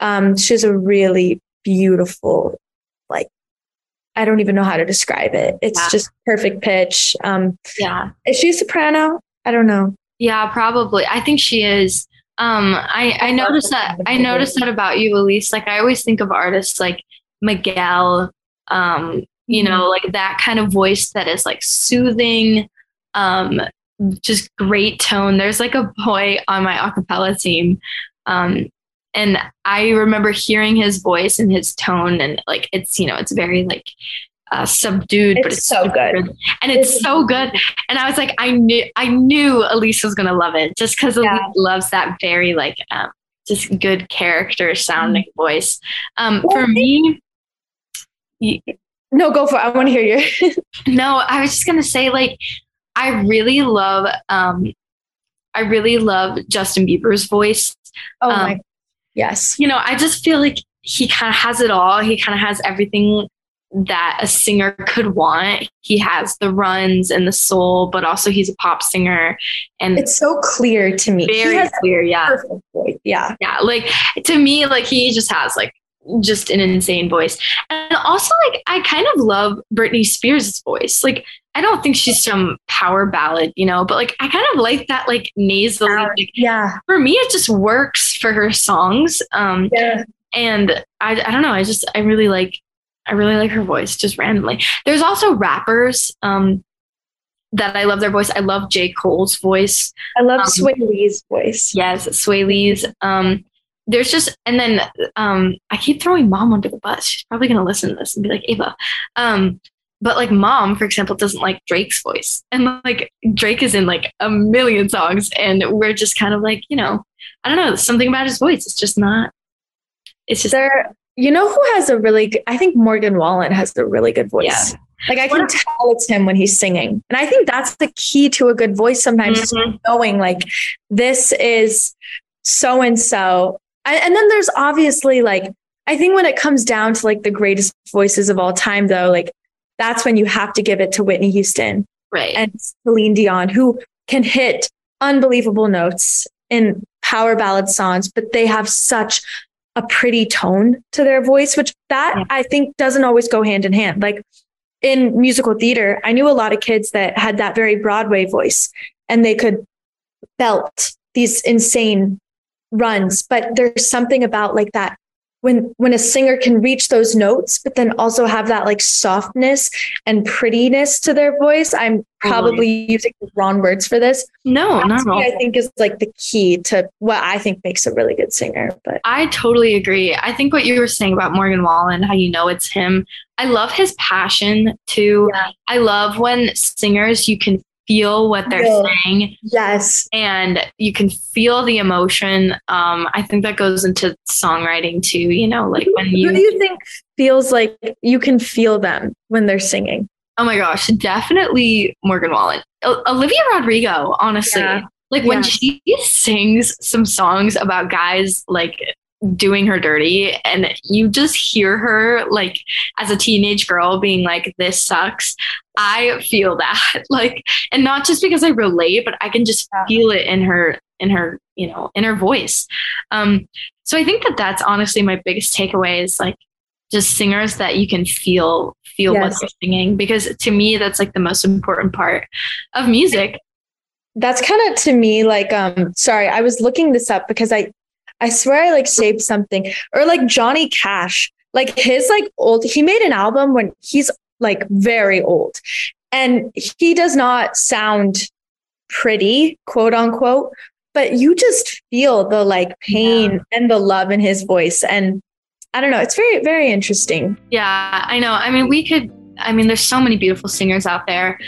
Um, she has a really beautiful, like I don't even know how to describe it. It's
Yeah.
just perfect pitch. Um,
yeah.
is she a soprano? I don't know.
Yeah, probably. I think she is. Um, I I noticed that. I noticed that about you, Elise. Like I always think of artists like Miguel. Um, you know, like that kind of voice that is like soothing. Um, just great tone. There's like a boy on my acapella team. Um, and I remember hearing his voice and his tone, and like it's you know it's very like uh, subdued, but
It's
it's
so
super
good.
and it's so good. And I was like, I knew, I knew Elise was gonna love it just because Elise loves that very like um, just good character sounding voice. Um,
Well,
for me, y-
No, go for it. I want to hear you. <laughs>
no, I was just gonna say, like, I really love um I really love Justin Bieber's voice.
oh
Um,
my, yes.
You know, I just feel like he kind of has it all. He kind of has everything that a singer could want. He has the runs and the soul, but also he's a pop singer and
It's so clear to me.
Very clear. Yeah.
perfect voice. Yeah.
Yeah. Like to me, like he just has like just an insane voice. And also like I kind of love Britney Spears' voice. Like I don't think she's some power ballad, you know, but like I kind of like that like nasal. Like,
Yeah.
for me, it just works for her songs. Um,
Yeah.
and I, I don't know. I just I really like I really like her voice just randomly. There's also rappers um, that I love their voice. I love J Cole's voice.
I love
Um,
Swae Lee's voice.
Yes, Swae Lee's. Um, there's just and then um, I keep throwing mom under the bus. She's probably gonna listen to this and be like Ava. Um, but like mom, for example, doesn't like Drake's voice, and like Drake is in like a million songs, and we're just kind of like you know I don't know something about his voice. It's just not. It's just
There, you know who has a really good, I think Morgan Wallen has a really good voice.
Yeah.
Like I can tell it's him when he's singing. And I think that's the key to a good voice sometimes
Mhm.
knowing like this is so and so. And then there's obviously like, I think when it comes down to like the greatest voices of all time, though, like that's when you have to give it to Whitney Houston
right.
and Celine Dion, who can hit unbelievable notes in power ballad songs, but they have such a pretty tone to their voice, which that
Yeah.
I think doesn't always go hand in hand. Like in musical theater, I knew a lot of kids that had that very Broadway voice and they could belt these insane runs, but there's something about like that when when a singer can reach those notes but then also have that like softness and prettiness to their voice i'm probably using the wrong words for this
no,
That
not all.
me, i think is like the key to what i think makes a really good singer but
I totally agree. I think what you were saying about Morgan Wallen, how you know it's him. I love his passion too.
Yeah.
I love when singers you can feel what they're
Yeah.
saying
yes
and you can feel the emotion. Um, I think that goes into songwriting too. You know, like when you.
who do
you.
think feels like you can feel them when they're singing
Oh my gosh, definitely Morgan Wallen, O- Olivia Rodrigo. Honestly,
Yeah.
like when she sings some songs about guys like doing her dirty and you just hear her like as a teenage girl being like this sucks i feel that <laughs> like and not just because i relate but i can just feel it in her in her you know in her voice. Um so i think that that's honestly my biggest takeaway is like just singers that you can feel feel what they're singing because to me that's like the most important part of music.
That's kind of to me like um sorry i was looking this up because i i swear i like saved something. Or like johnny cash like his like old he made an album when he's like very old and he does not sound pretty quote unquote but you just feel the like pain and the love in his voice and i don't know it's very very interesting
Yeah, I know. I mean, we could, I mean, there's so many beautiful singers out there.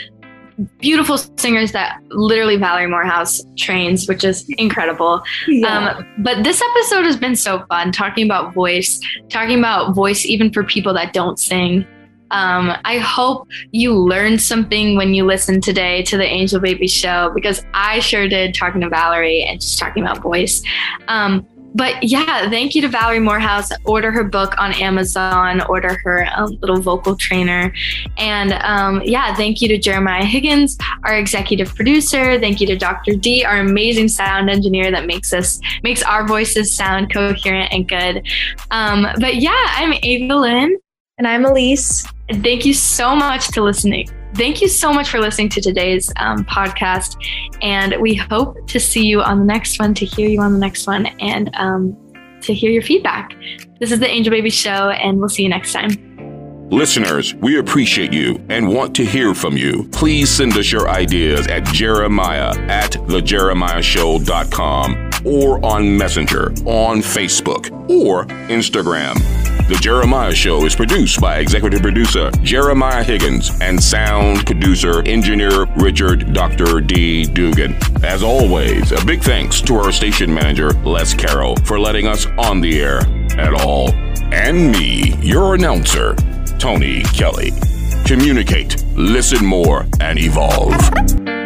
Beautiful singers that literally Valerie Morehouse trains, which is incredible. Um, but this episode has been so fun talking about voice, talking about voice even for people that don't sing. Um, I hope you learned something when you listened today to the Angel Baby show because I sure did talking to Valerie and just talking about voice. Um, but yeah, thank you to Valerie Morehouse. Order her book on Amazon, order her um, little vocal trainer. And um, yeah, thank you to Jeremiah Higgins, our executive producer. Thank you to Dr. D, our amazing sound engineer that makes us makes our voices sound coherent and good. Um, but yeah, I'm Ava.
And i'm elise
thank you so much to listening. Thank you so much for listening to today's um, podcast. And we hope to see you on the next one, to hear you on the next one, and um, to hear your feedback. This is the Angel Baby Show, and we'll see you next time.
Listeners, we appreciate you and want to hear from you. Please send us your ideas at jeremiah at thejeremiahshow.com or on Messenger, on Facebook, or Instagram. The Jeremiah Show is produced by executive producer Jeremiah Higgins and sound producer engineer Richard Dr. D. Dugan. As always, a big thanks to our station manager Les Carroll for letting us on the air at all. And me, your announcer, Tony Kelly. Communicate, listen more, and evolve.